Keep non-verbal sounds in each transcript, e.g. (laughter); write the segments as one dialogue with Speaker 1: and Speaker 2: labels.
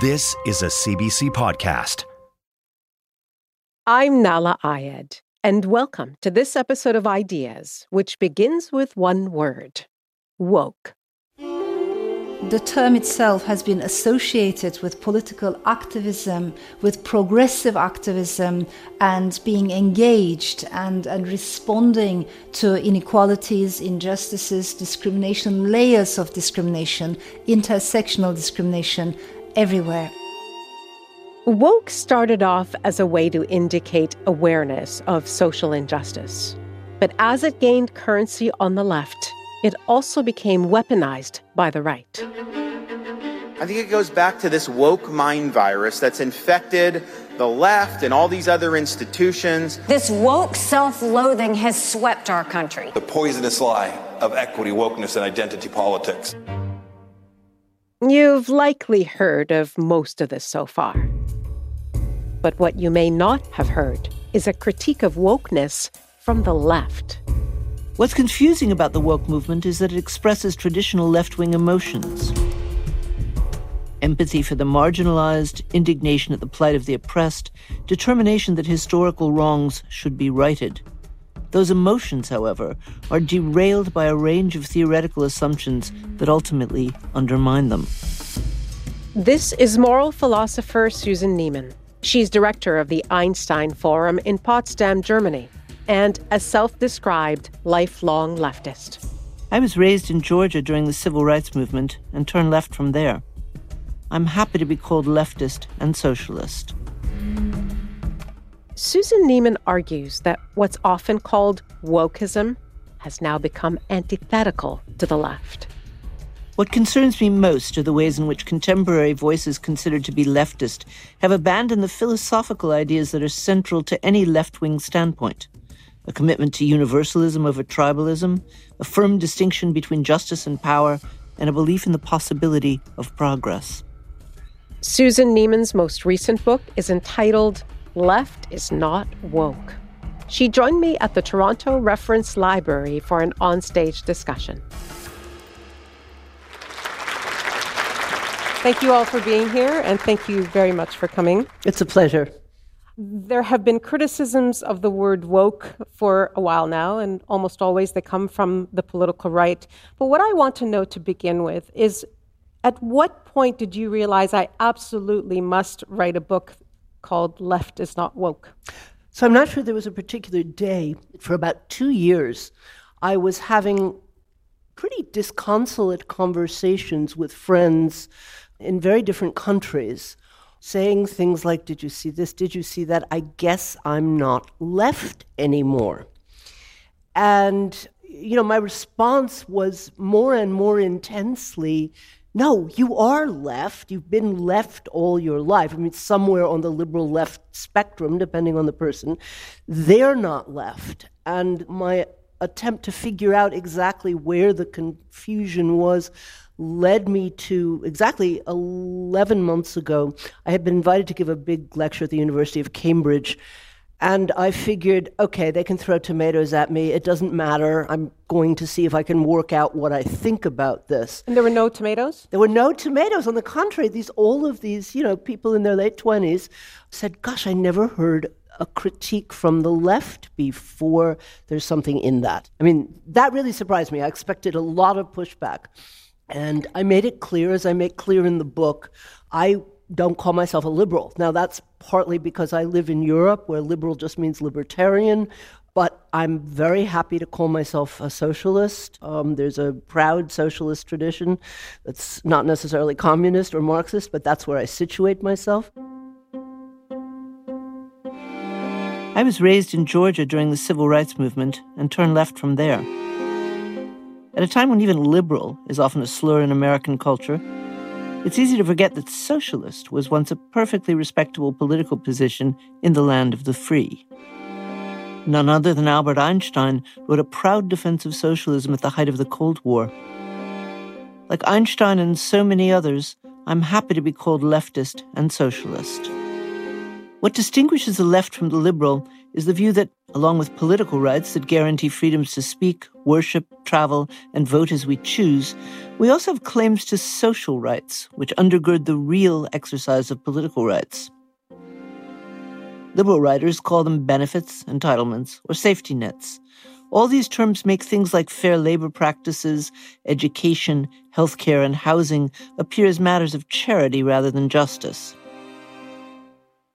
Speaker 1: This is a CBC podcast.
Speaker 2: I'm Nahlah Ayed, and welcome to this episode of Ideas, which begins with one word woke.
Speaker 3: The term itself has been associated with political activism, with progressive activism, and being engaged and, and responding to inequalities, injustices, discrimination, layers of discrimination, intersectional discrimination everywhere.
Speaker 2: Woke started off as a way to indicate awareness of social injustice. But as it gained currency on the left, it also became weaponized by the right.
Speaker 4: I think it goes back to this woke mind virus that's infected the left and all these other institutions.
Speaker 5: This woke self loathing has swept our country.
Speaker 6: The poisonous lie of equity, wokeness, and identity politics.
Speaker 2: You've likely heard of most of this so far. But what you may not have heard is a critique of wokeness from the left.
Speaker 7: What's confusing about the woke movement is that it expresses traditional left wing emotions empathy for the marginalized, indignation at the plight of the oppressed, determination that historical wrongs should be righted. Those emotions, however, are derailed by a range of theoretical assumptions that ultimately undermine them.
Speaker 2: This is moral philosopher Susan Neiman. She's director of the Einstein Forum in Potsdam, Germany, and a self described lifelong leftist.
Speaker 7: I was raised in Georgia during the civil rights movement and turned left from there. I'm happy to be called leftist and socialist.
Speaker 2: Susan Neiman argues that what's often called wokeism has now become antithetical to the left.
Speaker 7: What concerns me most are the ways in which contemporary voices considered to be leftist have abandoned the philosophical ideas that are central to any left wing standpoint a commitment to universalism over tribalism, a firm distinction between justice and power, and a belief in the possibility of progress.
Speaker 2: Susan Neiman's most recent book is entitled Left is Not Woke. She joined me at the Toronto Reference Library for an onstage discussion. Thank you all for being here, and thank you very much for coming.
Speaker 7: It's a pleasure.
Speaker 2: There have been criticisms of the word woke for a while now, and almost always they come from the political right. But what I want to know to begin with is at what point did you realize I absolutely must write a book called Left is Not Woke?
Speaker 8: So I'm not sure there was a particular day. For about two years, I was having pretty disconsolate conversations with friends in very different countries, saying things like, Did you see this? Did you see that? I guess I'm not left anymore. And, you know, my response was more and more intensely no, you are left. You've been left all your life. I mean, somewhere on the liberal left spectrum, depending on the person. They're not left. And my attempt to figure out exactly where the confusion was led me to exactly 11 months ago. I had been invited to give a big lecture at the University of Cambridge. And I figured, okay, they can throw tomatoes at me. It doesn't matter. I'm going to see if I can work out what I think about this.
Speaker 2: And there were no tomatoes?
Speaker 8: There were no tomatoes. On the contrary, these all of these, you know, people in their late 20s said, gosh, I never heard a critique from the left before. There's something in that. I mean, that really surprised me. I expected a lot of pushback. And I made it clear, as I make clear in the book, I don't call myself a liberal. Now, that's partly because I live in Europe, where liberal just means libertarian, but I'm very happy to call myself a socialist. Um, there's a proud socialist tradition that's not necessarily communist or Marxist, but that's where I situate myself.
Speaker 7: I was raised in Georgia during the civil rights movement and turned left from there. At a time when even liberal is often a slur in American culture, it's easy to forget that socialist was once a perfectly respectable political position in the land of the free. None other than Albert Einstein wrote a proud defense of socialism at the height of the Cold War. Like Einstein and so many others, I'm happy to be called leftist and socialist. What distinguishes the left from the liberal is the view that, along with political rights that guarantee freedoms to speak, worship, travel, and vote as we choose, we also have claims to social rights, which undergird the real exercise of political rights. Liberal writers call them benefits, entitlements, or safety nets. All these terms make things like fair labor practices, education, healthcare, and housing appear as matters of charity rather than justice.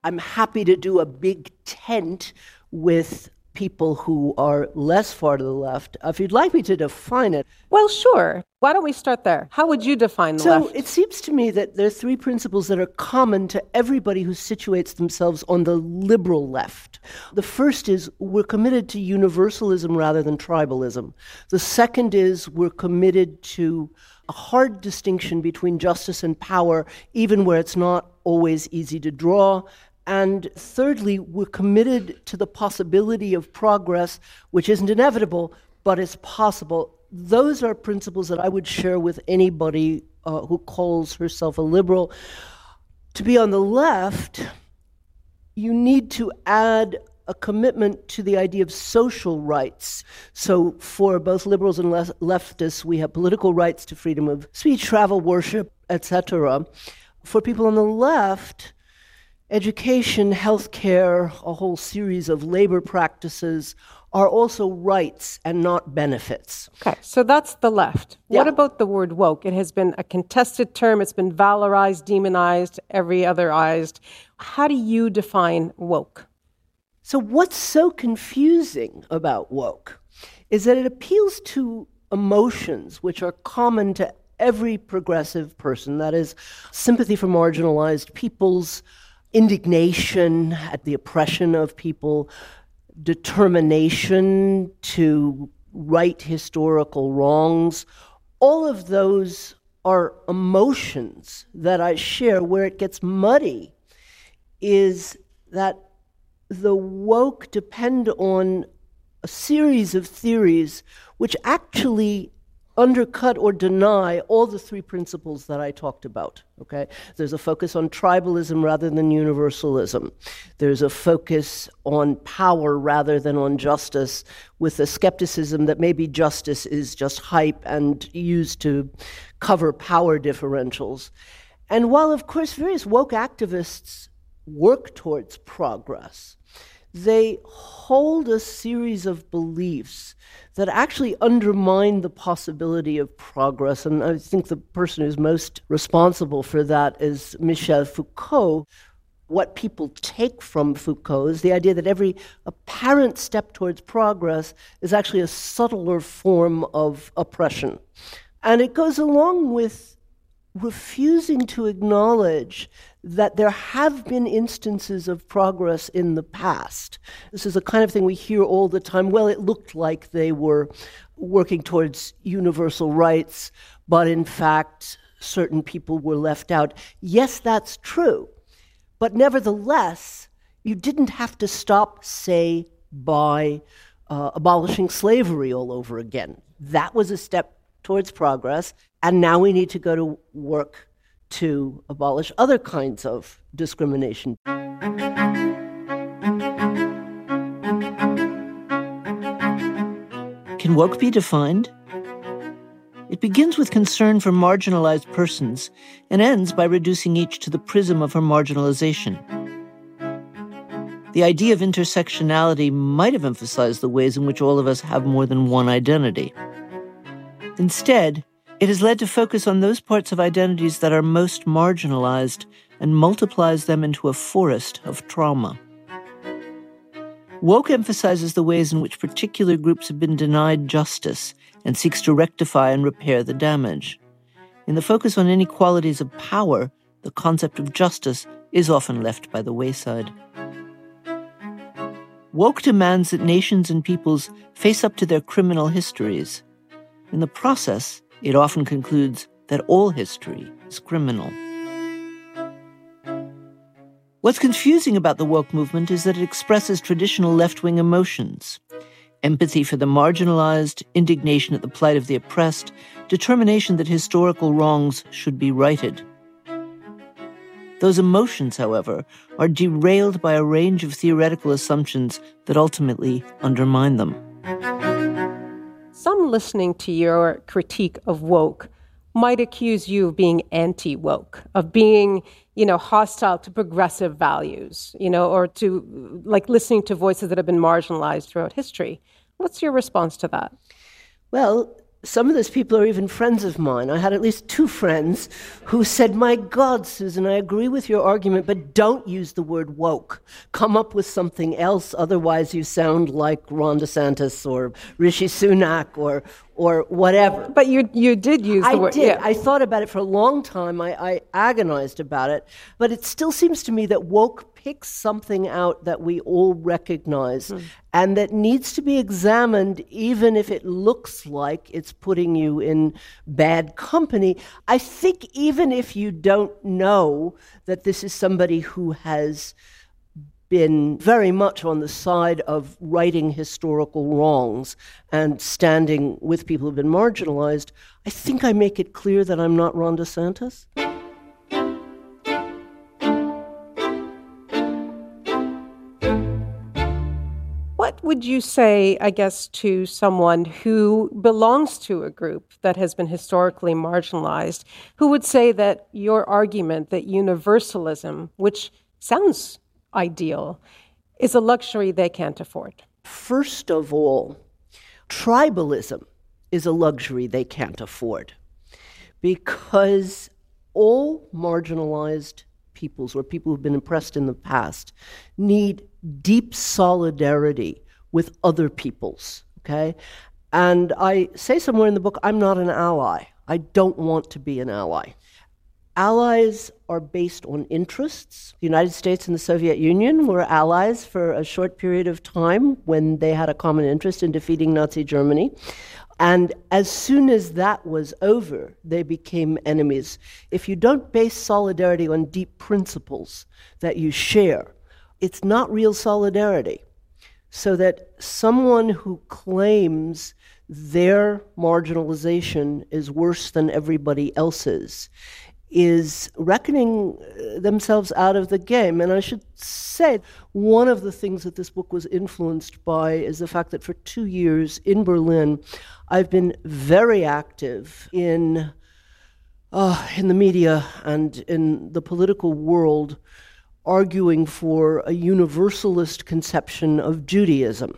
Speaker 8: I'm happy to do a big tent with people who are less far to the left. If you'd like me to define it.
Speaker 2: Well, sure. Why don't we start there? How would you define the
Speaker 8: so
Speaker 2: left?
Speaker 8: So it seems to me that there are three principles that are common to everybody who situates themselves on the liberal left. The first is we're committed to universalism rather than tribalism. The second is we're committed to a hard distinction between justice and power, even where it's not always easy to draw. And thirdly, we're committed to the possibility of progress, which isn't inevitable, but is possible. Those are principles that I would share with anybody uh, who calls herself a liberal. To be on the left, you need to add a commitment to the idea of social rights. So, for both liberals and le- leftists, we have political rights to freedom of speech, travel, worship, etc. For people on the left, Education, healthcare, a whole series of labor practices are also rights and not benefits.
Speaker 2: Okay, so that's the left.
Speaker 8: Yeah.
Speaker 2: What about the word woke? It has been a contested term, it's been valorized, demonized, every otherized. How do you define woke?
Speaker 8: So, what's so confusing about woke is that it appeals to emotions which are common to every progressive person that is, sympathy for marginalized peoples indignation at the oppression of people, determination to right historical wrongs. All of those are emotions that I share. Where it gets muddy is that the woke depend on a series of theories which actually undercut or deny all the three principles that I talked about. Okay, there's a focus on tribalism rather than universalism. There's a focus on power rather than on justice, with a skepticism that maybe justice is just hype and used to cover power differentials. And while, of course, various woke activists work towards progress, they hold a series of beliefs that actually undermine the possibility of progress. And I think the person who's most responsible for that is Michel Foucault. What people take from Foucault is the idea that every apparent step towards progress is actually a subtler form of oppression. And it goes along with refusing to acknowledge that there have been instances of progress in the past. This is a kind of thing we hear all the time. Well, it looked like they were working towards universal rights, but in fact, certain people were left out. Yes, that's true. But nevertheless, you didn't have to stop, say, by uh, abolishing slavery all over again. That was a step towards progress, and now we need to go to work to abolish other kinds of discrimination.
Speaker 7: Can woke be defined? It begins with concern for marginalized persons and ends by reducing each to the prism of her marginalization. The idea of intersectionality might have emphasized the ways in which all of us have more than one identity. Instead, it has led to focus on those parts of identities that are most marginalized and multiplies them into a forest of trauma. Woke emphasizes the ways in which particular groups have been denied justice and seeks to rectify and repair the damage. In the focus on inequalities of power, the concept of justice is often left by the wayside. Woke demands that nations and peoples face up to their criminal histories. In the process, it often concludes that all history is criminal. What's confusing about the woke movement is that it expresses traditional left wing emotions empathy for the marginalized, indignation at the plight of the oppressed, determination that historical wrongs should be righted. Those emotions, however, are derailed by a range of theoretical assumptions that ultimately undermine them.
Speaker 2: Some listening to your critique of woke might accuse you of being anti woke, of being, you know, hostile to progressive values, you know, or to like listening to voices that have been marginalized throughout history. What's your response to that?
Speaker 8: Well, some of those people are even friends of mine. I had at least two friends who said, My God, Susan, I agree with your argument, but don't use the word woke. Come up with something else, otherwise, you sound like Ron DeSantis or Rishi Sunak or, or whatever.
Speaker 2: But you, you did use the
Speaker 8: I
Speaker 2: word.
Speaker 8: did.
Speaker 2: yeah.
Speaker 8: I thought about it for a long time. I, I agonized about it. But it still seems to me that woke picks something out that we all recognize
Speaker 2: Hmm.
Speaker 8: and that needs to be examined, even if it looks like it's putting you in bad company. I think even if you don't know that this is somebody who has been very much on the side of righting historical wrongs and standing with people who've been marginalized, I think I make it clear that I'm not Ron DeSantis.
Speaker 2: What would you say, I guess, to someone who belongs to a group that has been historically marginalized, who would say that your argument that universalism, which sounds ideal, is a luxury they can't afford?
Speaker 8: First of all, tribalism is a luxury they can't afford because all marginalized peoples or people who've been oppressed in the past need deep solidarity with other peoples, okay? And I say somewhere in the book, I'm not an ally. I don't want to be an ally. Allies are based on interests. The United States and the Soviet Union were allies for a short period of time when they had a common interest in defeating Nazi Germany. And as soon as that was over, they became enemies. If you don't base solidarity on deep principles that you share, it's not real solidarity. So that someone who claims their marginalization is worse than everybody else's is reckoning themselves out of the game. And I should say, one of the things that this book was influenced by is the fact that for two years in Berlin, I've been very active in, uh, in the media and in the political world, arguing for a universalist conception of Judaism.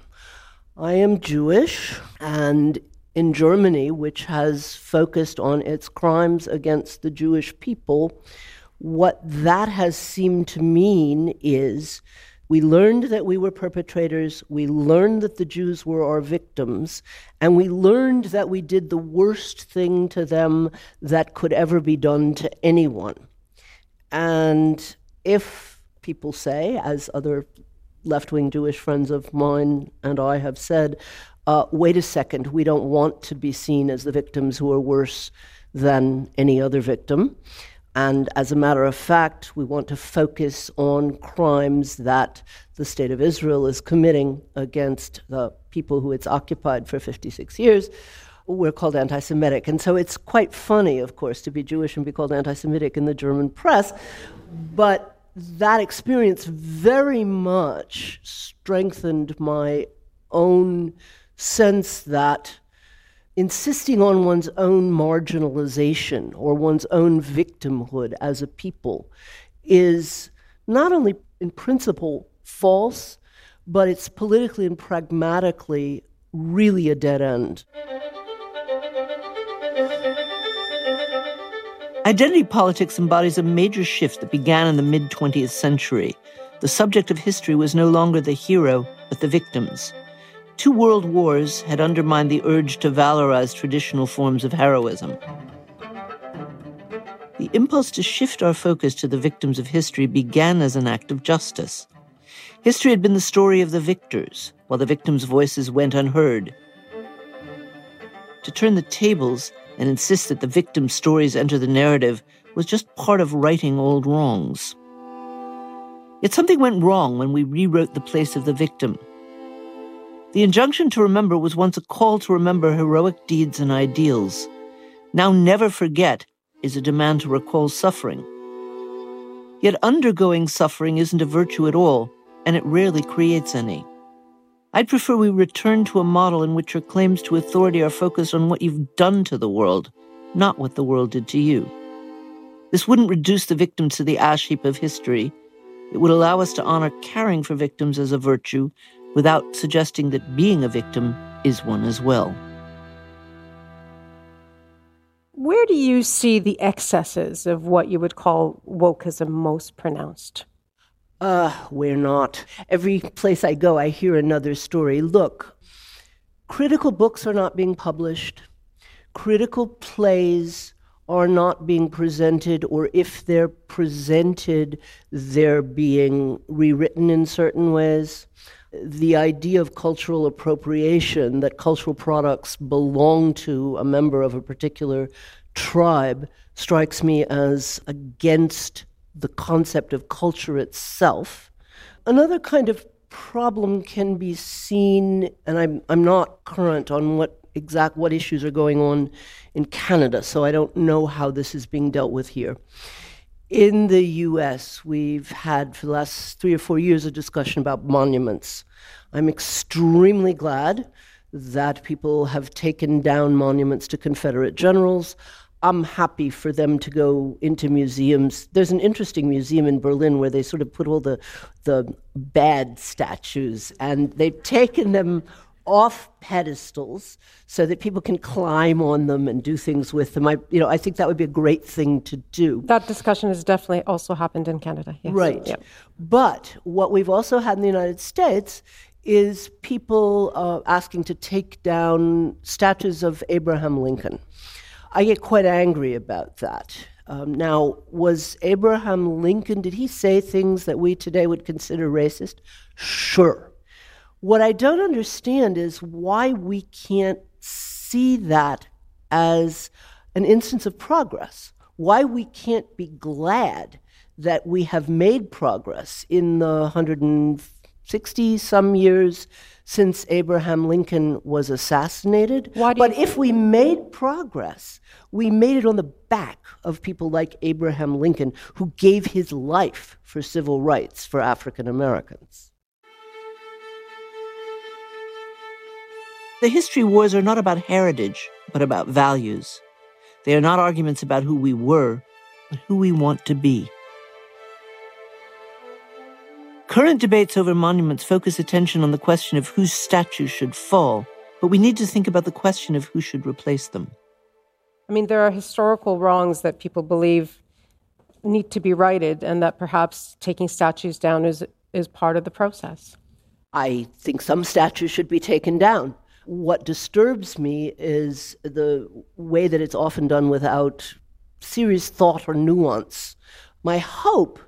Speaker 8: I am Jewish, and in Germany, which has focused on its crimes against the Jewish people, what that has seemed to mean is we learned that we were perpetrators, we learned that the Jews were our victims, and we learned that we did the worst thing to them that could ever be done to anyone. And if people say, as other left wing Jewish friends of mine and I have said, uh, wait a second, we don't want to be seen as the victims who are worse than any other victim. And as a matter of fact, we want to focus on crimes that the state of Israel is committing against the people who it's occupied for 56 years. We're called anti Semitic. And so it's quite funny, of course, to be Jewish and be called anti Semitic in the German press. But that experience very much strengthened my own sense that insisting on one's own marginalization or one's own victimhood as a people is not only in principle false, but it's politically and pragmatically really a dead end.
Speaker 7: Identity politics embodies a major shift that began in the mid 20th century. The subject of history was no longer the hero, but the victims. Two world wars had undermined the urge to valorize traditional forms of heroism. The impulse to shift our focus to the victims of history began as an act of justice. History had been the story of the victors, while the victims' voices went unheard. To turn the tables, and insist that the victim's stories enter the narrative was just part of righting old wrongs. Yet something went wrong when we rewrote the place of the victim. The injunction to remember was once a call to remember heroic deeds and ideals. Now, never forget is a demand to recall suffering. Yet, undergoing suffering isn't a virtue at all, and it rarely creates any. I'd prefer we return to a model in which your claims to authority are focused on what you've done to the world, not what the world did to you. This wouldn't reduce the victims to the ash heap of history. It would allow us to honor caring for victims as a virtue without suggesting that being a victim is one as well.
Speaker 2: Where do you see the excesses of what you would call wokeism most pronounced?
Speaker 8: Uh, we're not. Every place I go, I hear another story. Look, critical books are not being published, critical plays are not being presented, or if they're presented, they're being rewritten in certain ways. The idea of cultural appropriation, that cultural products belong to a member of a particular tribe, strikes me as against the concept of culture itself. Another kind of problem can be seen, and I'm, I'm not current on what exact what issues are going on in Canada, so I don't know how this is being dealt with here. In the US, we've had for the last three or four years a discussion about monuments. I'm extremely glad that people have taken down monuments to Confederate generals. I'm happy for them to go into museums. There's an interesting museum in Berlin where they sort of put all the the bad statues and they've taken them off pedestals so that people can climb on them and do things with them. I you know, I think that would be a great thing to do.
Speaker 2: That discussion has definitely also happened in Canada. Yes.
Speaker 8: Right. Yep. But what we've also had in the United States is people uh, asking to take down statues of Abraham Lincoln. I get quite angry about that. Um, now, was Abraham Lincoln, did he say things that we today would consider racist? Sure. What I don't understand is why we can't see that as an instance of progress, why we can't be glad that we have made progress in the 160 some years since Abraham Lincoln was assassinated. but if we made progress, we made it on the back of people like Abraham Lincoln, who gave his life for civil rights for African Americans.
Speaker 7: The history wars are not about heritage, but about values. They are not arguments about who we were, but who we want to be. Current debates over monuments focus attention on the question of whose statues should fall, but we need to think about the question of who should replace them.
Speaker 2: I mean, there are historical wrongs that people believe need to be righted, and that perhaps taking statues down is, is part of the process.
Speaker 8: I think some statues should be taken down. What disturbs me is the way that it's often done without serious thought or nuance. My hope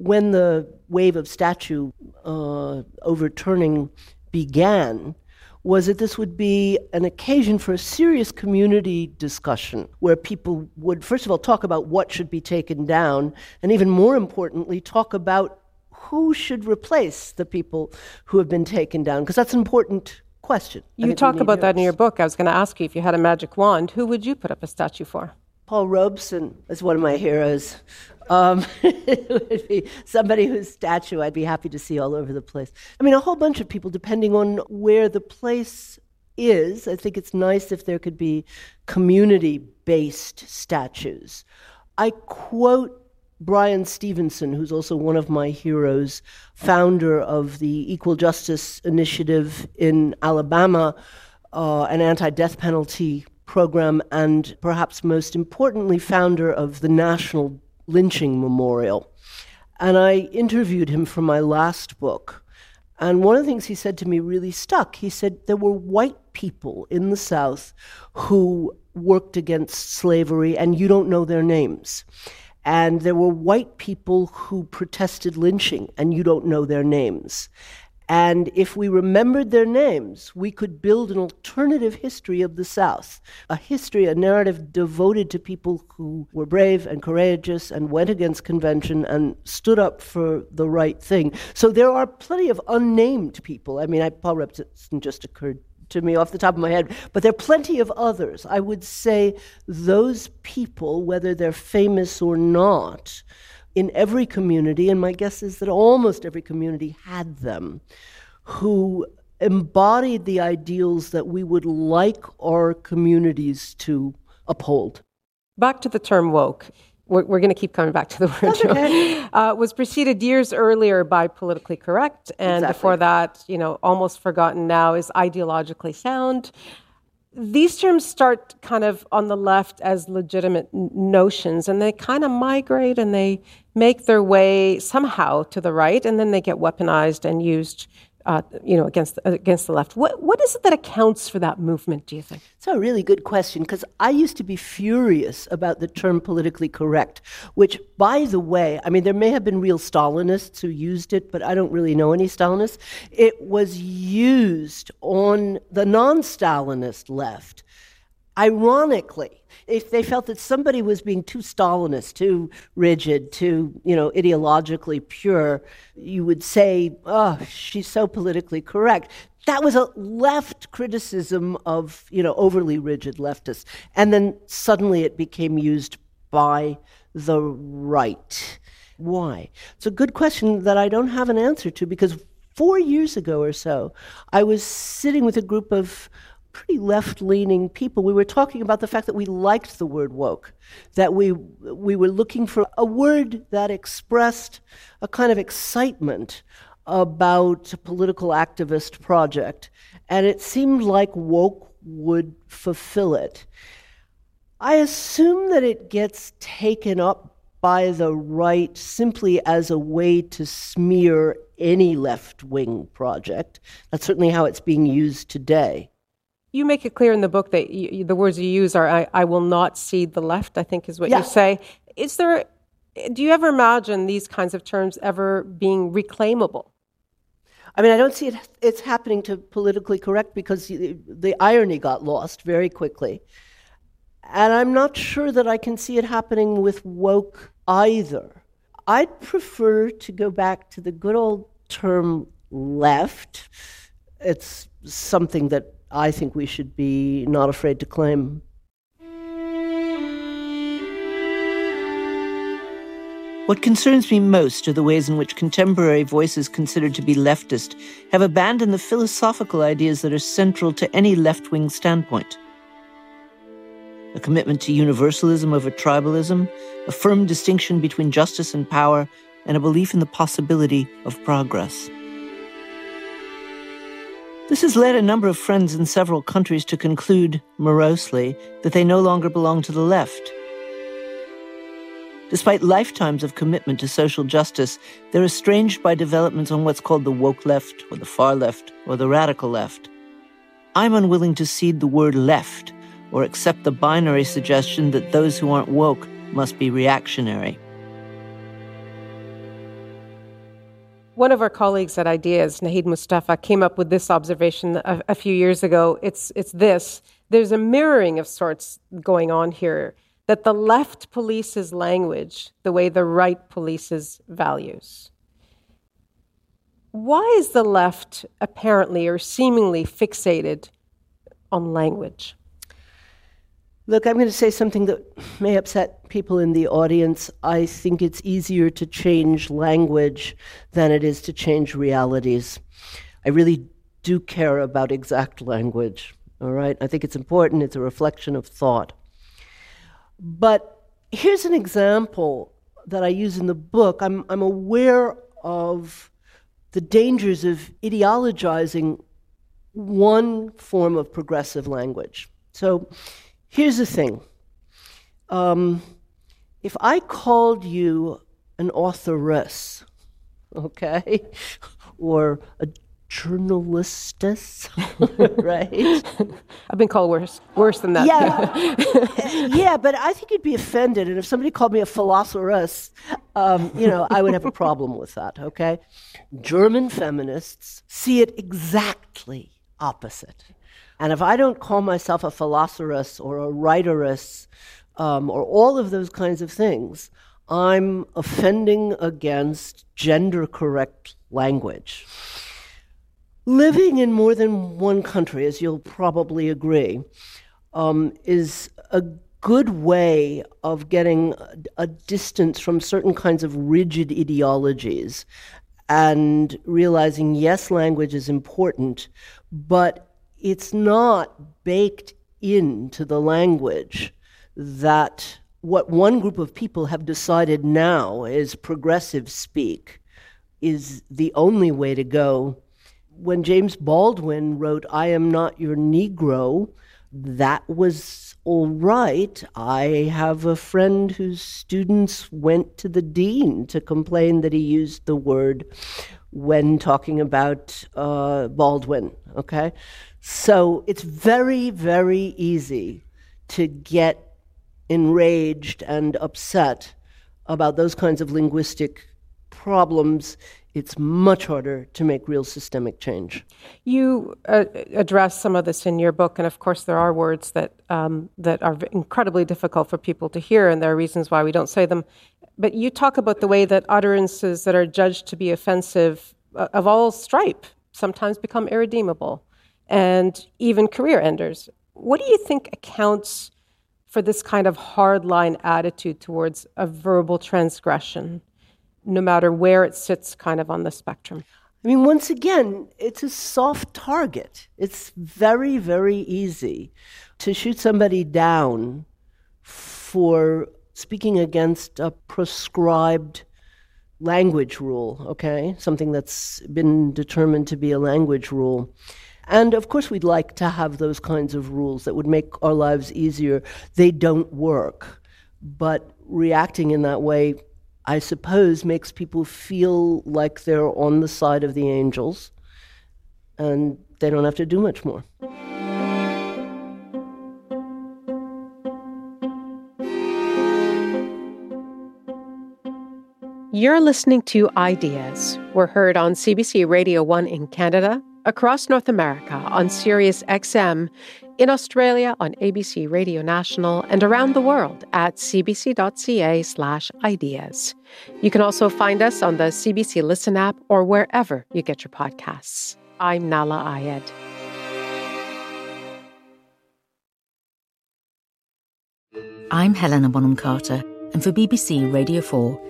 Speaker 8: when the wave of statue uh, overturning began was that this would be an occasion for a serious community discussion where people would, first of all, talk about what should be taken down, and even more importantly, talk about who should replace the people who have been taken down, because that's an important question.
Speaker 2: You talk about that in your book. I was going to ask you if you had a magic wand, who would you put up a statue for?
Speaker 8: Paul Robeson is one of my heroes. Um, (laughs) would be somebody whose statue I'd be happy to see all over the place. I mean, a whole bunch of people, depending on where the place is. I think it's nice if there could be community based statues. I quote Bryan Stevenson, who's also one of my heroes, founder of the Equal Justice Initiative in Alabama, uh, an anti death penalty program, and perhaps most importantly, founder of the National Lynching Memorial. And I interviewed him for my last book. And one of the things he said to me really stuck. He said there were white people in the South who worked against slavery, and you don't know their names. And there were white people who protested lynching, and you don't know their names. And if we remembered their names, we could build an alternative history of the South, a history, a narrative devoted to people who were brave and courageous and went against convention and stood up for the right thing. So there are plenty of unnamed people. I mean, I, Paul Robeson just occurred to me off the top of my head, but there are plenty of others. I would say those people, whether they're famous or not, in every community, and my guess is that almost every community had them, who embodied the ideals that we would like our communities to uphold.
Speaker 2: Back to the term woke. We're, we're going to keep coming back to the word.
Speaker 8: Okay.
Speaker 2: Uh, was preceded years earlier by politically correct, and
Speaker 8: Exactly.
Speaker 2: before that, you know, almost forgotten now is ideologically sound. These terms start kind of on the left as legitimate notions, and they kind of migrate and they make their way somehow to the right, and then they get weaponized and used, uh, you know, against against the left. What what is it that accounts for that movement? Do you think?
Speaker 8: It's a really good question because I used to be furious about the term politically correct, which, by the way, I mean, there may have been real Stalinists who used it, but I don't really know any Stalinists. It was used on the non Stalinist left. Ironically, if they felt that somebody was being too Stalinist, too rigid, too, you know, ideologically pure, you would say, oh, she's so politically correct. That was a left criticism of, you know, overly rigid leftists. And then suddenly it became used by the right. Why? It's a good question that I don't have an answer to because four years ago or so, I was sitting with a group of pretty left leaning people. We were talking about the fact that we liked the word woke, that we, we were looking for a word that expressed a kind of excitement about a political activist project. And it seemed like woke would fulfill it. I assume that it gets taken up by the right simply as a way to smear any left wing project. That's certainly how it's being used today.
Speaker 2: You make it clear in the book that you, the words you use are I, I will not cede the left, I think is what
Speaker 8: Yeah.
Speaker 2: you say. Is there, do you ever imagine these kinds of terms ever being reclaimable?
Speaker 8: I mean, I don't see it, it's happening to politically correct because the, the irony got lost very quickly. And I'm not sure that I can see it happening with woke either. I'd prefer to go back to the good old term left. It's something that I think we should be not afraid to claim.
Speaker 7: What concerns me most are the ways in which contemporary voices considered to be leftist have abandoned the philosophical ideas that are central to any left wing standpoint. A commitment to universalism over tribalism, a firm distinction between justice and power, and a belief in the possibility of progress. This has led a number of friends in several countries to conclude, morosely, that they no longer belong to the left. Despite lifetimes of commitment to social justice, they're estranged by developments on what's called the woke left, or the far left, or the radical left. I'm unwilling to cede the word left or accept the binary suggestion that those who aren't woke must be reactionary.
Speaker 2: One of our colleagues at Ideas, Naheed Mustafa, came up with this observation a, a few years ago. It's, it's this there's a mirroring of sorts going on here that the left polices language the way the right polices values. Why is the left apparently or seemingly fixated on language?
Speaker 8: Look, I'm going to say something that may upset people in the audience. I think it's easier to change language than it is to change realities. I really do care about exact language, all right? I think it's important, it's a reflection of thought. But here's an example that I use in the book. I'm, I'm aware of the dangers of ideologizing one form of progressive language. So here's the thing um, if I called you an authoress, okay, (laughs) or a journalistess, (laughs) right?
Speaker 2: I've been called worse, worse than that.
Speaker 8: Yeah, (laughs) yeah, but I think you'd be offended, and if somebody called me a philosopheress, um, you know, I would have a problem with that. Okay, German feminists see it exactly opposite, and if I don't call myself a philosopheress or a writeress um, or all of those kinds of things, I'm offending against gender correct language. Living in more than one country, as you'll probably agree, um, is a good way of getting a distance from certain kinds of rigid ideologies and realizing yes, language is important, but it's not baked into the language that what one group of people have decided now is progressive speak is the only way to go. When James Baldwin wrote, I am not your Negro, that was all right. I have a friend whose students went to the dean to complain that he used the word when talking about uh, Baldwin, okay? So it's very, very easy to get enraged and upset about those kinds of linguistic problems, it's much harder to make real systemic change.
Speaker 2: You uh, address some of this in your book, and of course, there are words that um, that are incredibly difficult for people to hear, and there are reasons why we don't say them. But you talk about the way that utterances that are judged to be offensive uh, of all stripe sometimes become irredeemable, and even career enders. What do you think accounts for this kind of hardline attitude towards a verbal transgression, no matter where it sits kind of on the spectrum?
Speaker 8: I mean, once again, it's a soft target. It's very, very easy to shoot somebody down for speaking against a prescribed language rule, okay? Something that's been determined to be a language rule. And of course, we'd like to have those kinds of rules that would make our lives easier. They don't work. But reacting in that way, I suppose, makes people feel like they're on the side of the angels and they don't have to do much more.
Speaker 2: You're listening to Ideas. We're heard on CBC Radio 1 in Canada across North America on Sirius XM, in Australia on ABC Radio National, and around the world at cbc.ca/slash ideas. You can also find us on the CBC Listen app or wherever you get your podcasts. I'm Nahlah Ayed.
Speaker 9: I'm Helena Bonham Carter, and for BBC Radio 4,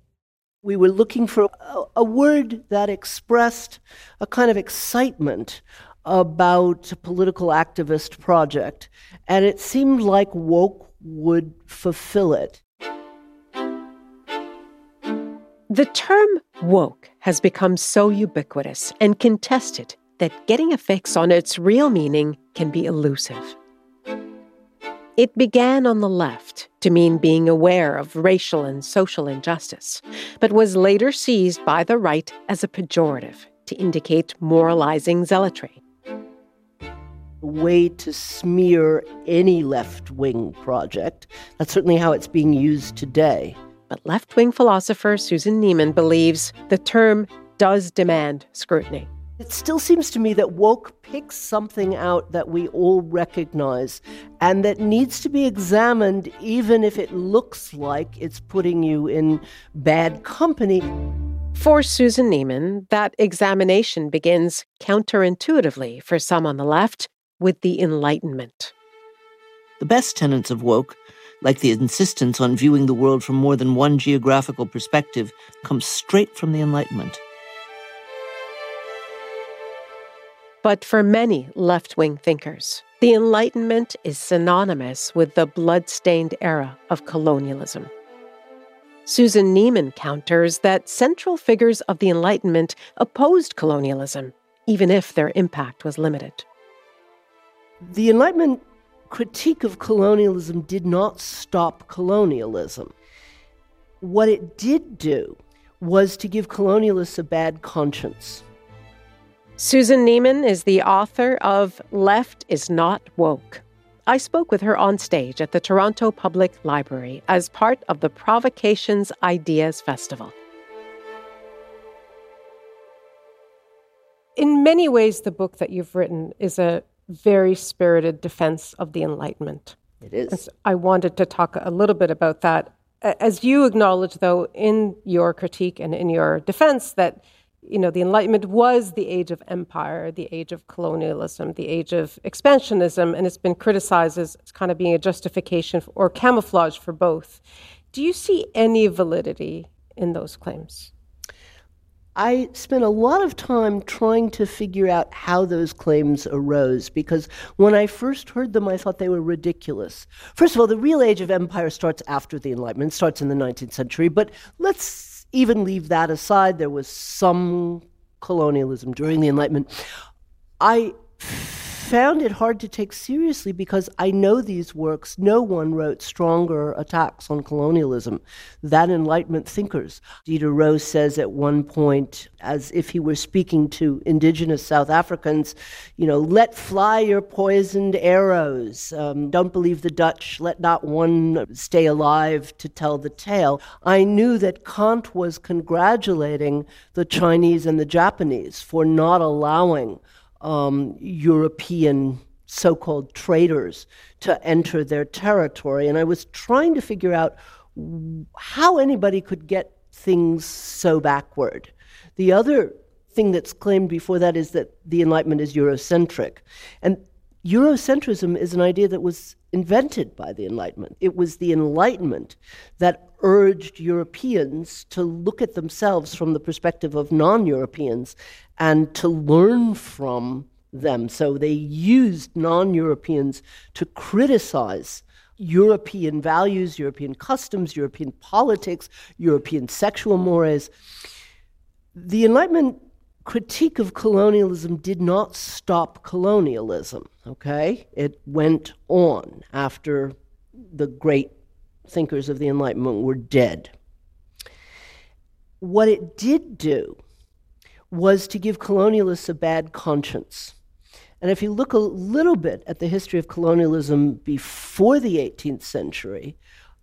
Speaker 8: We were looking for a, a word that expressed a kind of excitement about a political activist project, and it seemed like woke would fulfill it.
Speaker 2: The term woke has become so ubiquitous and contested that getting a fix on its real meaning can be elusive. It began on the left to mean being aware of racial and social injustice, but was later seized by the right as a pejorative to indicate moralizing zealotry A
Speaker 8: way to smear any left wing project. That's certainly how it's being used today.
Speaker 2: But left wing philosopher Susan Neiman believes the term does demand scrutiny.
Speaker 8: It still seems to me that woke picks something out that we all recognize and that needs to be examined, even if it looks like it's putting you in bad company.
Speaker 2: For Susan Neiman, that examination begins counterintuitively for some on the left with the Enlightenment.
Speaker 7: The best tenets of woke, like the insistence on viewing the world from more than one geographical perspective, come straight from the Enlightenment.
Speaker 2: But for many left wing thinkers, The Enlightenment is synonymous with the blood-stained era of colonialism. Susan Neiman counters that central figures of the Enlightenment opposed colonialism, even if their impact was limited.
Speaker 8: The Enlightenment critique of colonialism did not stop colonialism. What it did do was to give colonialists a bad conscience.
Speaker 2: Susan Neiman is the author of Left is Not Woke. I spoke with her on stage at the Toronto Public Library as part of the Provocations Ideas Festival. In many ways, the book that you've written is a very spirited defense of the Enlightenment.
Speaker 8: It is.
Speaker 2: I wanted to talk a little bit about that. As you acknowledge, though, in your critique and in your defense, that you know the Enlightenment was the age of empire, the age of colonialism, the age of expansionism, and it's been criticized as kind of being a justification or camouflage for both. Do you see any validity in those claims?
Speaker 8: I spent a lot of time trying to figure out how those claims arose because when I first heard them, I thought they were ridiculous. First of all, the real age of empire starts after the Enlightenment, starts in the 19th century, but let's even leave that aside. There was some colonialism during the Enlightenment. I found it hard to take seriously because I know these works. No one wrote stronger attacks on colonialism than Enlightenment thinkers. Diderot says at one point, as if he were speaking to indigenous South Africans, you know, let fly your poisoned arrows. Um, don't believe the Dutch. Let not one stay alive to tell the tale. I knew that Kant was congratulating the Chinese and the Japanese for not allowing um, European so called traders to enter their territory. And I was trying to figure out how anybody could get things so backward. The other thing that's claimed before that is that the Enlightenment is Eurocentric. And Eurocentrism is an idea that was invented by the Enlightenment. It was the Enlightenment that urged Europeans to look at themselves from the perspective of non Europeans and to learn from them. So they used non Europeans to criticize European values, European customs, European politics, European sexual mores. The Enlightenment critique of colonialism did not stop colonialism, okay? It went on after the great thinkers of the Enlightenment were dead. What it did do was to give colonialists a bad conscience. And if you look a little bit at the history of colonialism before the 18th century,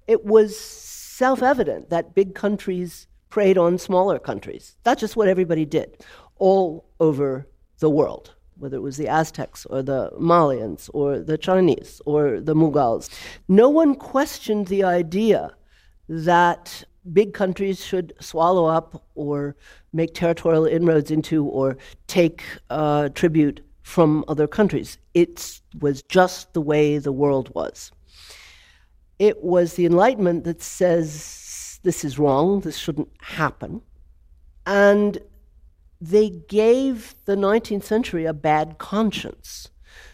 Speaker 8: it was self evident that big countries preyed on smaller countries. That's just what everybody did all over the world, whether it was the Aztecs or the Malians or the Chinese or the Mughals. No one questioned the idea that big countries should swallow up or make territorial inroads into or take uh, tribute from other countries. It was just the way the world was. It was the Enlightenment that says this is wrong, this shouldn't happen. And they gave the 19th century a bad conscience.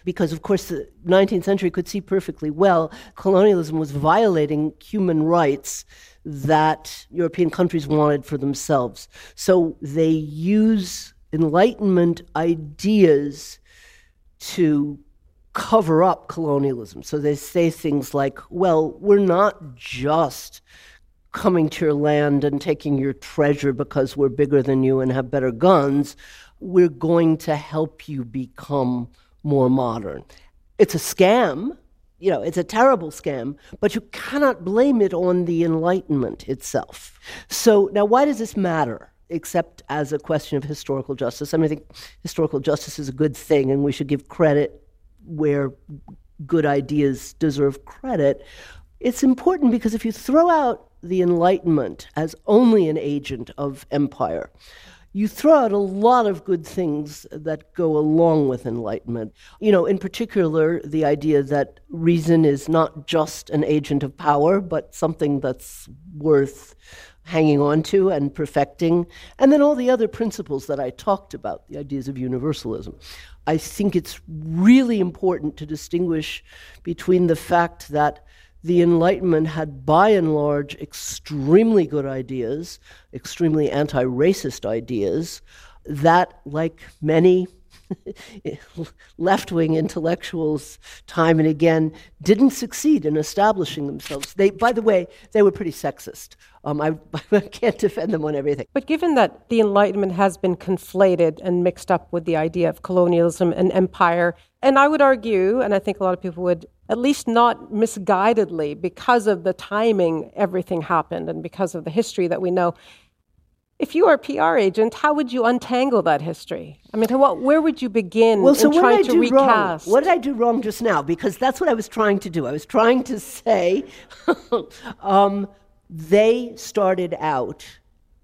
Speaker 8: Because, of course, the 19th century could see perfectly well colonialism was violating human rights that European countries wanted for themselves. So they use Enlightenment ideas to cover up colonialism. So they say things like, well, we're not just coming to your land and taking your treasure because we're bigger than you and have better guns. We're going to help you become more modern. It's a scam. You know, it's a terrible scam, but you cannot blame it on the Enlightenment itself. So, now why does this matter? Except as a question of historical justice. I mean, I think historical justice is a good thing, and we should give credit where good ideas deserve credit. It's important because if you throw out the Enlightenment as only an agent of empire, you throw out a lot of good things that go along with enlightenment. You know, in particular, the idea that reason is not just an agent of power, but something that's worth hanging on to and perfecting, and then all the other principles that I talked about, the ideas of universalism. I think it's really important to distinguish between the fact that the Enlightenment had by and large extremely good ideas, extremely anti racist ideas, that, like many (laughs) left wing intellectuals, time and again, didn't succeed in establishing themselves. They, by the way, they were pretty sexist. Um, I, (laughs) I can't defend them on everything.
Speaker 2: But given that the Enlightenment has been conflated and mixed up with the idea of colonialism and empire, and I would argue, and I think a lot of people would, at least not misguidedly, because of the timing everything happened and because of the history that we know, if you are a PR agent, how would you untangle that history? I mean, what, where would you begin
Speaker 8: well, so
Speaker 2: in trying to recast?
Speaker 8: Wrong? What did I do wrong just now? Because that's what I was trying to do. I was trying to say (laughs) um, they started out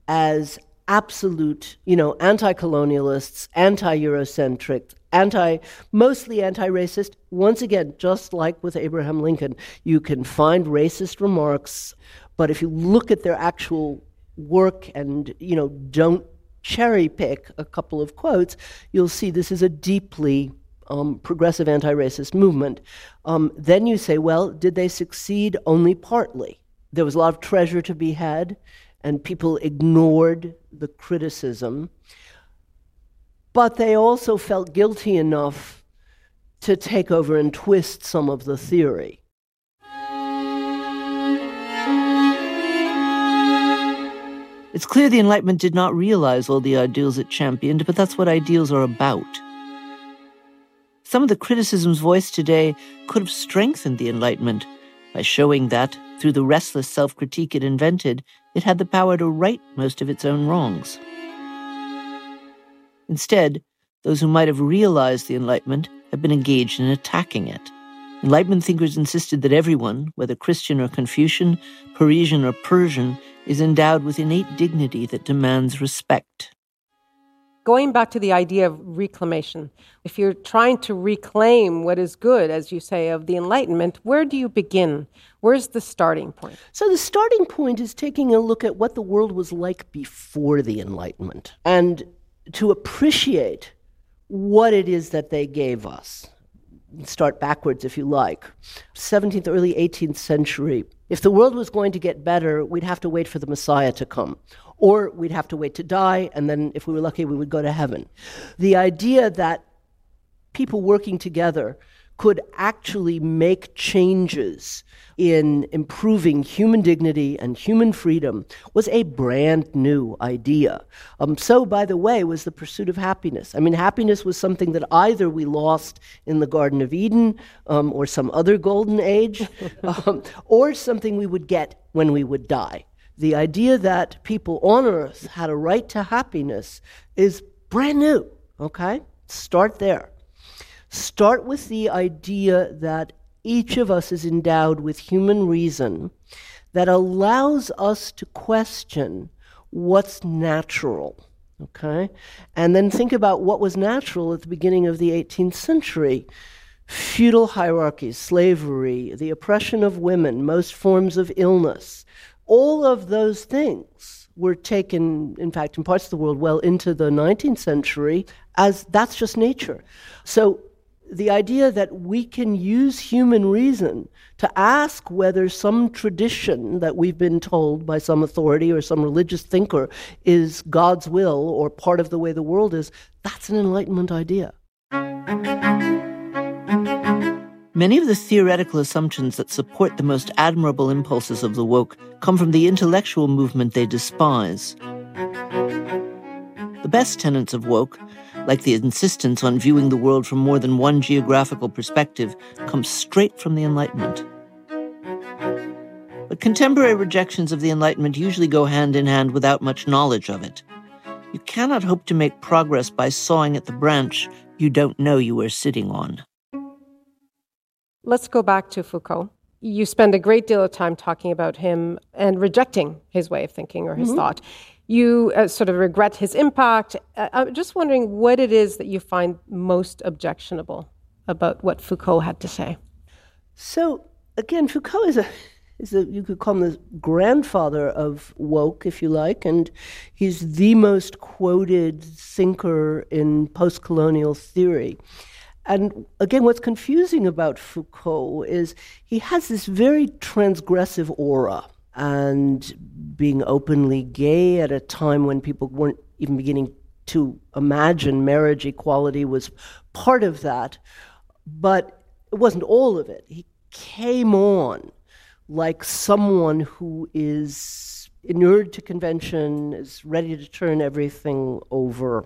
Speaker 8: as absolute, you know, anti-colonialists, anti-Eurocentric, anti, mostly anti-racist. Once again, just like with Abraham Lincoln, you can find racist remarks, but if you look at their actual work and you know don't cherry pick a couple of quotes, you'll see this is a deeply um, progressive anti-racist movement. Um, then you say, well, did they succeed? Only partly. There was a lot of treasure to be had, and people ignored the criticism. But they also felt guilty enough to take over and twist some of the theory.
Speaker 7: It's clear the Enlightenment did not realize all the ideals it championed, but that's what ideals are about. Some of the criticisms voiced today could have strengthened the Enlightenment by showing that, through the restless self critique it invented, it had the power to right most of its own wrongs. Instead, those who might have realized the Enlightenment have been engaged in attacking it. Enlightenment thinkers insisted that everyone, whether Christian or Confucian, Parisian or Persian, is endowed with innate dignity that demands respect.
Speaker 2: Going back to the idea of reclamation, if you're trying to reclaim what is good, as you say, of the Enlightenment, where do you begin? Where's the starting point?
Speaker 8: So, the starting point is taking a look at what the world was like before the Enlightenment and to appreciate what it is that they gave us. Start backwards if you like. 17th, early 18th century, if the world was going to get better, we'd have to wait for the Messiah to come. Or we'd have to wait to die, and then if we were lucky, we would go to heaven. The idea that people working together could actually make changes in improving human dignity and human freedom was a brand new idea. Um, so, by the way, was the pursuit of happiness. I mean, happiness was something that either we lost in the Garden of Eden um, or some other golden age, (laughs) um, or something we would get when we would die. The idea that people on earth had a right to happiness is brand new, okay? Start there. Start with the idea that each of us is endowed with human reason that allows us to question what's natural. Okay? And then think about what was natural at the beginning of the 18th century feudal hierarchies, slavery, the oppression of women, most forms of illness. All of those things were taken, in fact, in parts of the world, well into the 19th century as that's just nature. So the idea that we can use human reason to ask whether some tradition that we've been told by some authority or some religious thinker is God's will or part of the way the world is, that's an Enlightenment idea.
Speaker 7: Many of the theoretical assumptions that support the most admirable impulses of the woke come from the intellectual movement they despise. The best tenets of woke like the insistence on viewing the world from more than one geographical perspective, comes straight from the Enlightenment. But contemporary rejections of the Enlightenment usually go hand in hand without much knowledge of it. You cannot hope to make progress by sawing at the branch you don't know you are sitting on.
Speaker 2: Let's go back to Foucault. You spend a great deal of time talking about him and rejecting his way of thinking or his mm-hmm. thought you uh, sort of regret his impact. Uh, I'm just wondering what it is that you find most objectionable about what Foucault had to say.
Speaker 8: So, again, Foucault is a a, you could call him the grandfather of woke, if you like, and he's the most quoted thinker in post colonial theory. And again, what's confusing about Foucault is he has this very transgressive aura. And being openly gay at a time when people weren't even beginning to imagine marriage equality was part of that, but it wasn't all of it. He came on like someone who is inured to convention, is ready to turn everything over.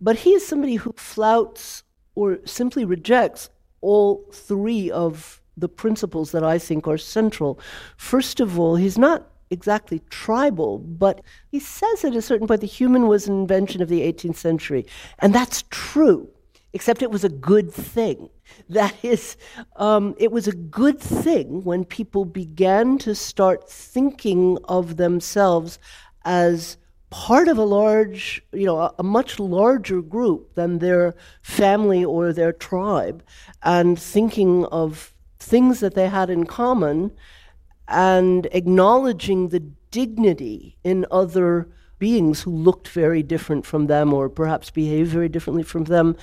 Speaker 8: But he is somebody who flouts or simply rejects all three of the principles that I think are central. First of all, he's not exactly tribal, but he says at a certain point the human was an invention of the 18th century. And that's true, except it was a good thing. (laughs) That is, um, it was a good thing when people began to start thinking of themselves as part of a large, you know, a, a, much larger group than their family or their tribe, and thinking of things that they had in common and acknowledging the dignity in other beings who looked very different from them or perhaps behaved very differently from them.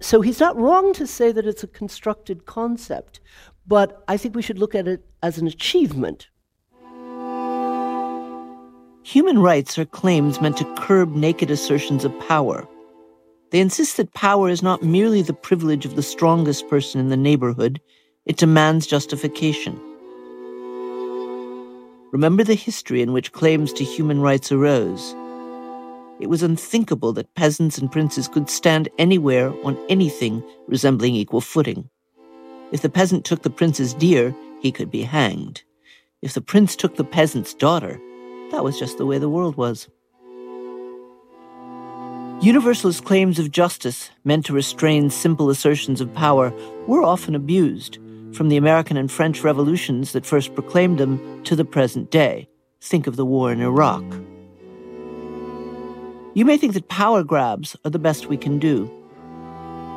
Speaker 8: So he's not wrong to say that it's a constructed concept, but I think we should look at it as an achievement.
Speaker 7: Human rights are claims meant to curb naked assertions of power. They insist that power is not merely the privilege of the strongest person in the neighborhood, it demands justification. Remember the history in which claims to human rights arose. It was unthinkable that peasants and princes could stand anywhere on anything resembling equal footing. If the peasant took the prince's deer, he could be hanged. If the prince took the peasant's daughter, that was just the way the world was. Universalist claims of justice, meant to restrain simple assertions of power, were often abused from the American and French revolutions that first proclaimed them to the present day. Think of the war in Iraq. You may think that power grabs are the best we can do,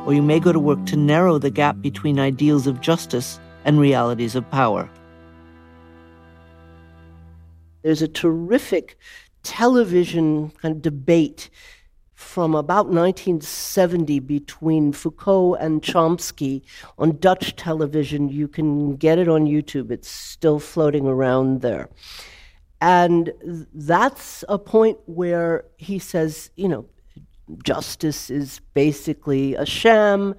Speaker 7: or you may go to work to narrow the gap between ideals of justice and realities of power.
Speaker 8: There's a terrific television kind of debate from about 1970 between Foucault and Chomsky on Dutch television. You can get it on YouTube, it's still floating around there. And that's a point where he says, you know, justice is basically a sham.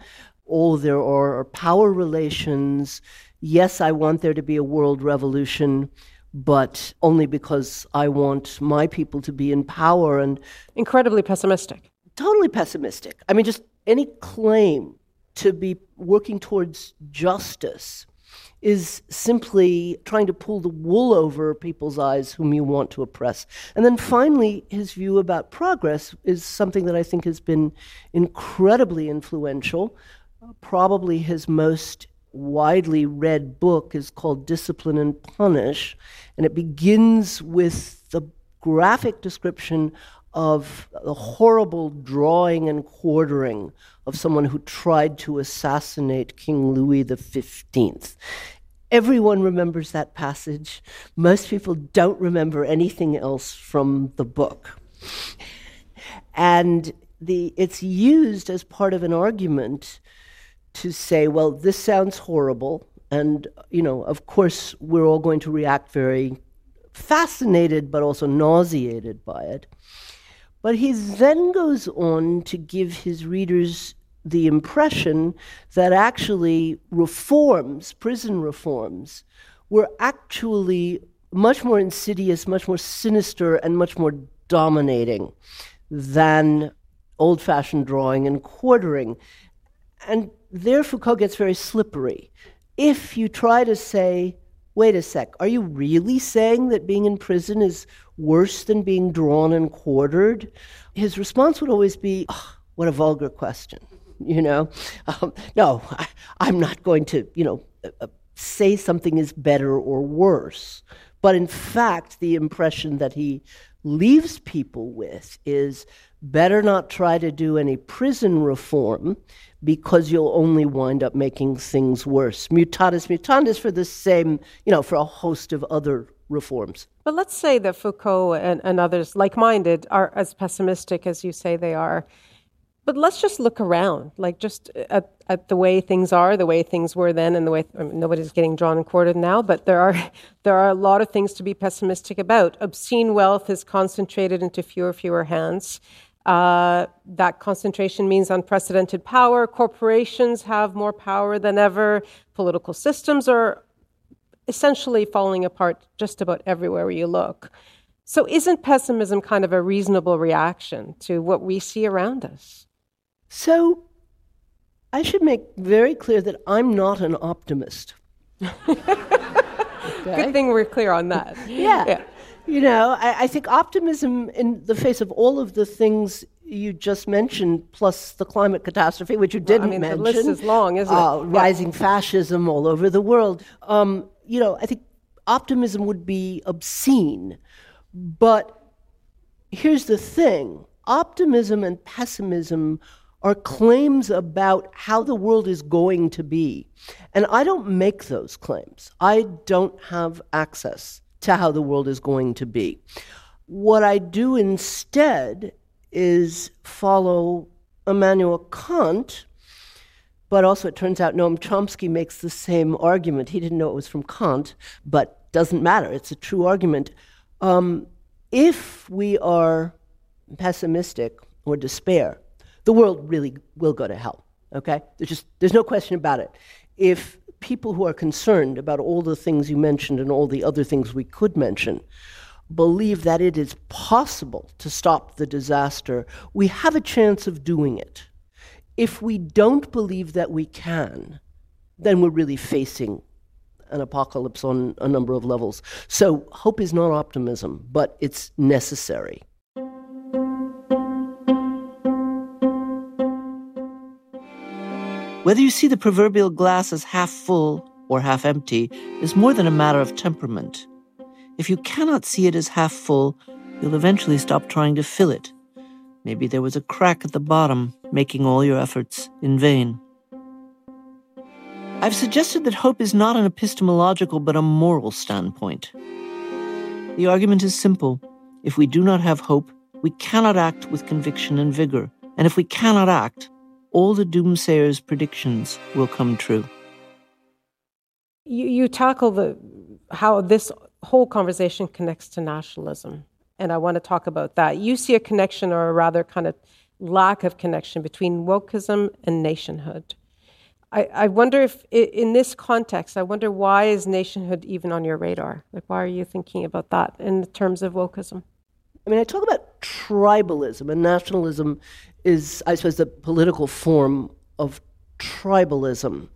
Speaker 8: All there are power relations. Yes, I want there to be a world revolution but only because I want my people to be in power and
Speaker 2: incredibly pessimistic.
Speaker 8: Totally pessimistic. I mean, just any claim to be working towards justice is simply trying to pull the wool over people's eyes whom you want to oppress. And then finally, his view about progress is something that I think has been incredibly influential, probably his most widely read book is called Discipline and Punish, and it begins with the graphic description of the horrible drawing and quartering of someone who tried to assassinate King Louis XV. Everyone remembers that passage. Most people don't remember anything else from the book. And the, it's used as part of an argument to say, well, this sounds horrible. And, you know, of course, we're all going to react very fascinated but also nauseated by it. But he then goes on to give his readers the impression that actually reforms, prison reforms, were actually much more insidious, much more sinister, and much more dominating than old fashioned drawing and quartering. And there Foucault gets very slippery. If you try to say, wait a sec, are you really saying that being in prison is worse than being drawn and quartered? His response would always be, oh, what a vulgar question. (laughs) You know, um, no, I, am not going to, you know, uh, uh, say something is better or worse. But in fact, the impression that he leaves people with is better not try to do any prison reform because you'll only wind up making things worse. Mutatis mutandis for the same, you know, for a host of other reforms.
Speaker 2: But let's say that Foucault and, and others like minded are as pessimistic as you say they are. But let's just look around, like just at, at the way things are, the way things were then, and the way I mean, nobody's getting drawn and quartered now. But there are (laughs) there are a lot of things to be pessimistic about. Obscene wealth is concentrated into fewer fewer hands. Uh, that concentration means unprecedented power. Corporations have more power than ever. Political systems are essentially falling apart just about everywhere you look. So, isn't pessimism kind of a reasonable reaction to what we see around us?
Speaker 8: So, I should make very clear that I'm not an optimist. (laughs)
Speaker 2: okay. Good thing we're clear on that.
Speaker 8: yeah. yeah. You know, I, I, think optimism in the face of all of the things you just mentioned, plus the climate catastrophe, which you didn't
Speaker 2: well, I mean,
Speaker 8: mention.
Speaker 2: The list is long, isn't uh,
Speaker 8: it? Rising yeah. fascism all over the world. Um, you know, I think optimism would be obscene. But here's the thing optimism and pessimism are claims about how the world is going to be. And I don't make those claims. I don't have access to how the world is going to be. What I do instead is follow Immanuel Kant, but also it turns out Noam Chomsky makes the same argument. He didn't know it was from Kant, but doesn't matter. It's a true argument. Um, if we are pessimistic or despair, the world really will go to hell. Okay? There's just there's no question about it. If people who are concerned about all the things you mentioned and all the other things we could mention believe that it is possible to stop the disaster, we have a chance of doing it. If we don't believe that we can, then we're really facing an apocalypse on a number of levels. So hope is not optimism, but it's necessary.
Speaker 7: Whether you see the proverbial glass as half full or half empty is more than a matter of temperament. If you cannot see it as half full, you'll eventually stop trying to fill it. Maybe there was a crack at the bottom, making all your efforts in vain. I've suggested that hope is not an epistemological but a moral standpoint. The argument is simple. If we do not have hope, we cannot act with conviction and vigor. And if we cannot act, all the doomsayers' predictions will come true.
Speaker 2: You, you tackle the how this whole conversation connects to nationalism, and I want to talk about that. You see a connection, or a rather kind of lack of connection, between wokeism and nationhood. I, I wonder if, in this context, I wonder why is nationhood even on your radar? Like, why are you thinking about that in terms of wokeism?
Speaker 8: I mean, I talk about tribalism, and nationalism is, I suppose, the political form of tribalism.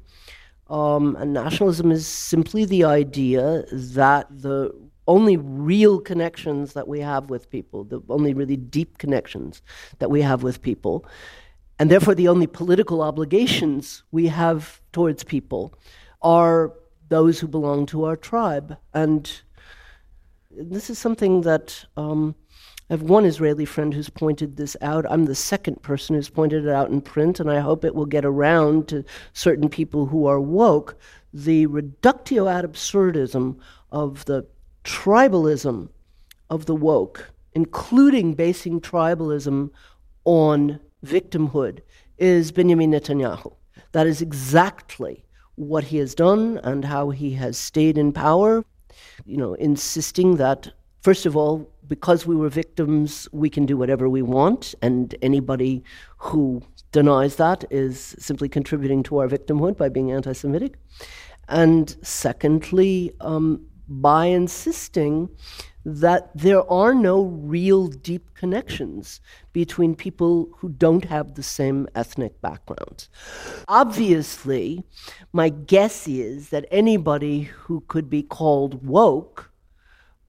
Speaker 8: Um, and nationalism is simply the idea that the only real connections that we have with people, the only really deep connections that we have with people, and therefore the only political obligations we have towards people are those who belong to our tribe. And this is something that um, I have one Israeli friend who's pointed this out. I'm the second person who's pointed it out in print, and I hope it will get around to certain people who are woke. The reductio ad absurdism of the tribalism of the woke, including basing tribalism on victimhood, is Benjamin Netanyahu. That is exactly what he has done and how he has stayed in power, you know, insisting that First of all, because we were victims, we can do whatever we want, and anybody who denies that is simply contributing to our victimhood by being anti Semitic. And secondly, um, by insisting that there are no real deep connections between people who don't have the same ethnic backgrounds. Obviously, my guess is that anybody who could be called woke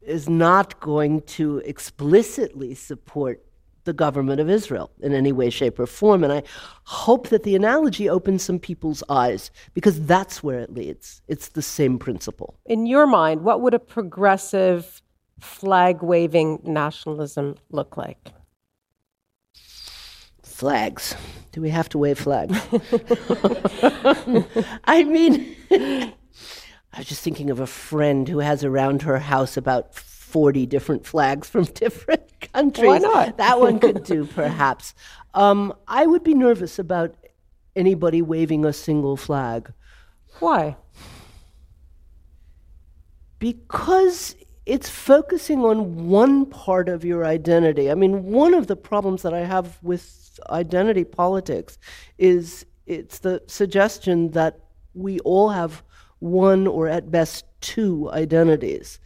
Speaker 8: is not going to explicitly support the government of Israel in any way, shape, or form. And I hope that the analogy opens some people's eyes because that's where it leads. It's the same principle.
Speaker 2: In your mind, what would a progressive flag waving nationalism look like?
Speaker 8: Flags. Do we have to wave flags? (laughs) I mean, I was just thinking of a friend who has around her house about 40 different flags from (laughs) different countries.
Speaker 2: Why not?
Speaker 8: that one could do, (laughs) perhaps. Um, I would be nervous about anybody waving a single flag.
Speaker 2: Why?
Speaker 8: Because it's focusing on one part of your identity. I mean, one of the problems that I have with identity politics is it's the suggestion that we all have one or at best two identities.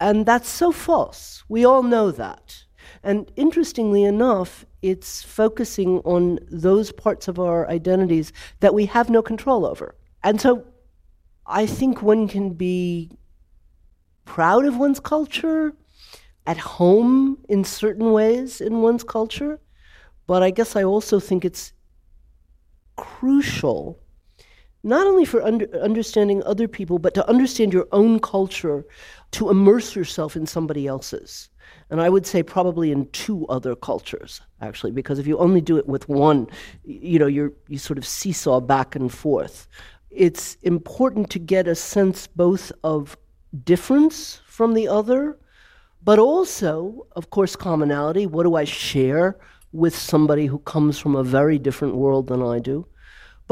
Speaker 8: And that's so false. We all know that. And interestingly enough, it's focusing on those parts of our identities that we have no control over. And so I think one can be proud of one's culture, at home in certain ways in one's culture, but I guess I also think it's crucial not only for under, understanding other people, but to understand your own culture, to immerse yourself in somebody else's. And I would say probably in two other cultures, actually, because if you only do it with one, you know, you're, you sort of seesaw back and forth. It's important to get a sense both of difference from the other, but also, of course, commonality. What do I share with somebody who comes from a very different world than I do?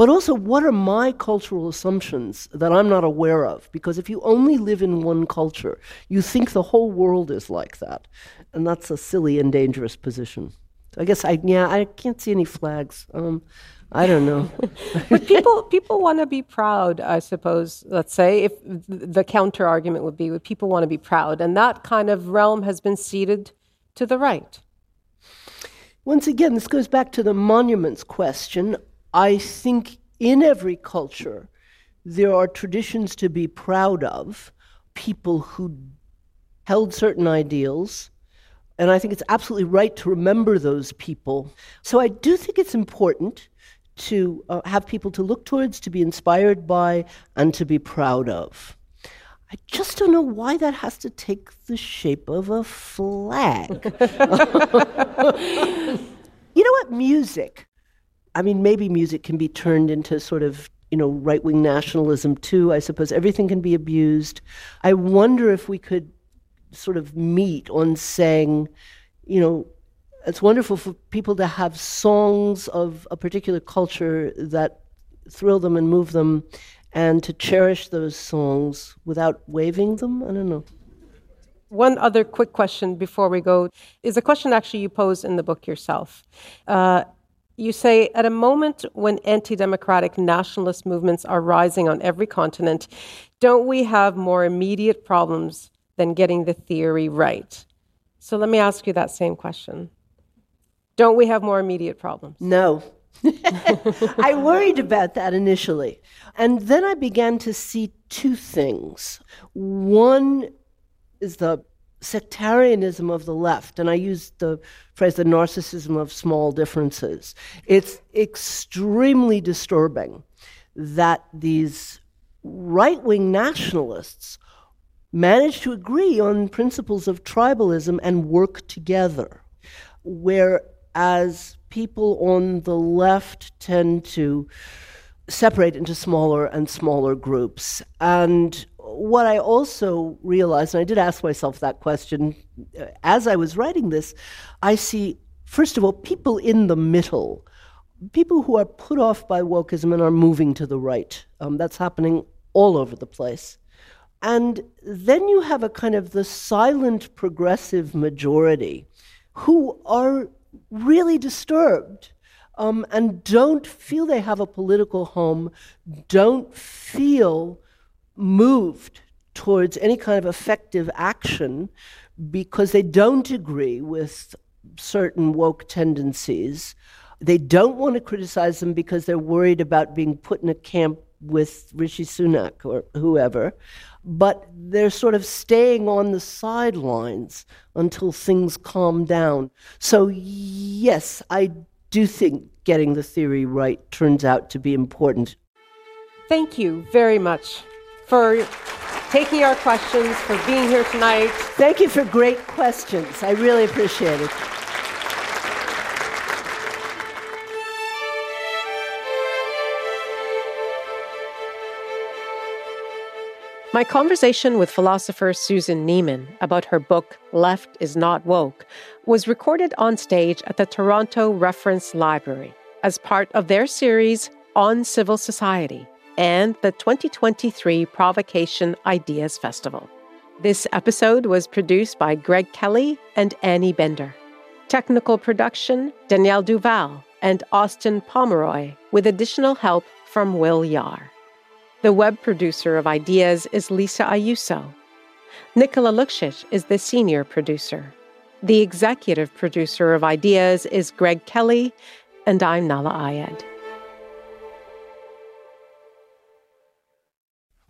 Speaker 8: But also, what are my cultural assumptions that I'm not aware of? Because if you only live in one culture, you think the whole world is like that. And that's a silly and dangerous position. So I guess I, yeah, I can't see any flags. Um, I don't know. (laughs)
Speaker 2: but people people want to be proud, I suppose. Let's say if the counter argument would be, people want to be proud, and that kind of realm has been ceded to the right.
Speaker 8: Once again, this goes back to the monuments question. I think in every culture there are traditions to be proud of, people who held certain ideals. And I think it's absolutely right to remember those people. So I do think it's important to uh, have people to look towards, to be inspired by, and to be proud of. I just don't know why that has to take the shape of a flag. (laughs) you know what? Music. I mean, maybe music can be turned into sort of, you know, right wing nationalism too. I suppose everything can be abused. I wonder if we could sort of meet on saying, you know, it's wonderful for people to have songs of a particular culture that thrill them and move them and to cherish those songs without waving them. I don't know.
Speaker 2: One other quick question before we go is a question actually you pose in the book yourself. Uh, you say, at a moment when anti democratic nationalist movements are rising on every continent, don't we have more immediate problems than getting the theory right? So let me ask you that same question. Don't we have more immediate problems?
Speaker 8: No. (laughs) I worried about that initially. And then I began to see two things. One is the sectarianism of the left, and I use the phrase the narcissism of small differences. It's extremely disturbing that these right wing nationalists manage to agree on principles of tribalism and work together, whereas people on the left tend to separate into smaller and smaller groups. And what I also realized, and I did ask myself that question uh, as I was writing this, I see, first of all, people in the middle, people who are put off by wokeism and are moving to the right. Um, that's happening all over the place. And then you have a kind of the silent progressive majority who are really disturbed um, and don't feel they have a political home, don't feel moved towards any kind of effective action because they don't agree with certain woke tendencies. They don't want to criticize them because they're worried about being put in a camp with Rishi Sunak or whoever. But they're sort of staying on the sidelines until things calm down. So, yes, I do think getting the theory right turns out to be important.
Speaker 2: Thank you very much for taking our questions, for being here tonight.
Speaker 8: Thank you for great questions. I really appreciate it.
Speaker 2: My conversation with philosopher Susan Neiman about her book Left is Not Woke was recorded on stage at the Toronto Reference Library as part of their series On Civil Society and the 2023 Provocation Ideas Festival. This episode was produced by Greg Kelly and Annie Bender. Technical production, Danielle Duval and Austin Pomeroy, with additional help from Will Yar. The web producer of Ideas is Lisa Ayuso. Nicola Luksic is the senior producer. The executive producer of Ideas is Greg Kelly, and I'm Nahlah Ayed.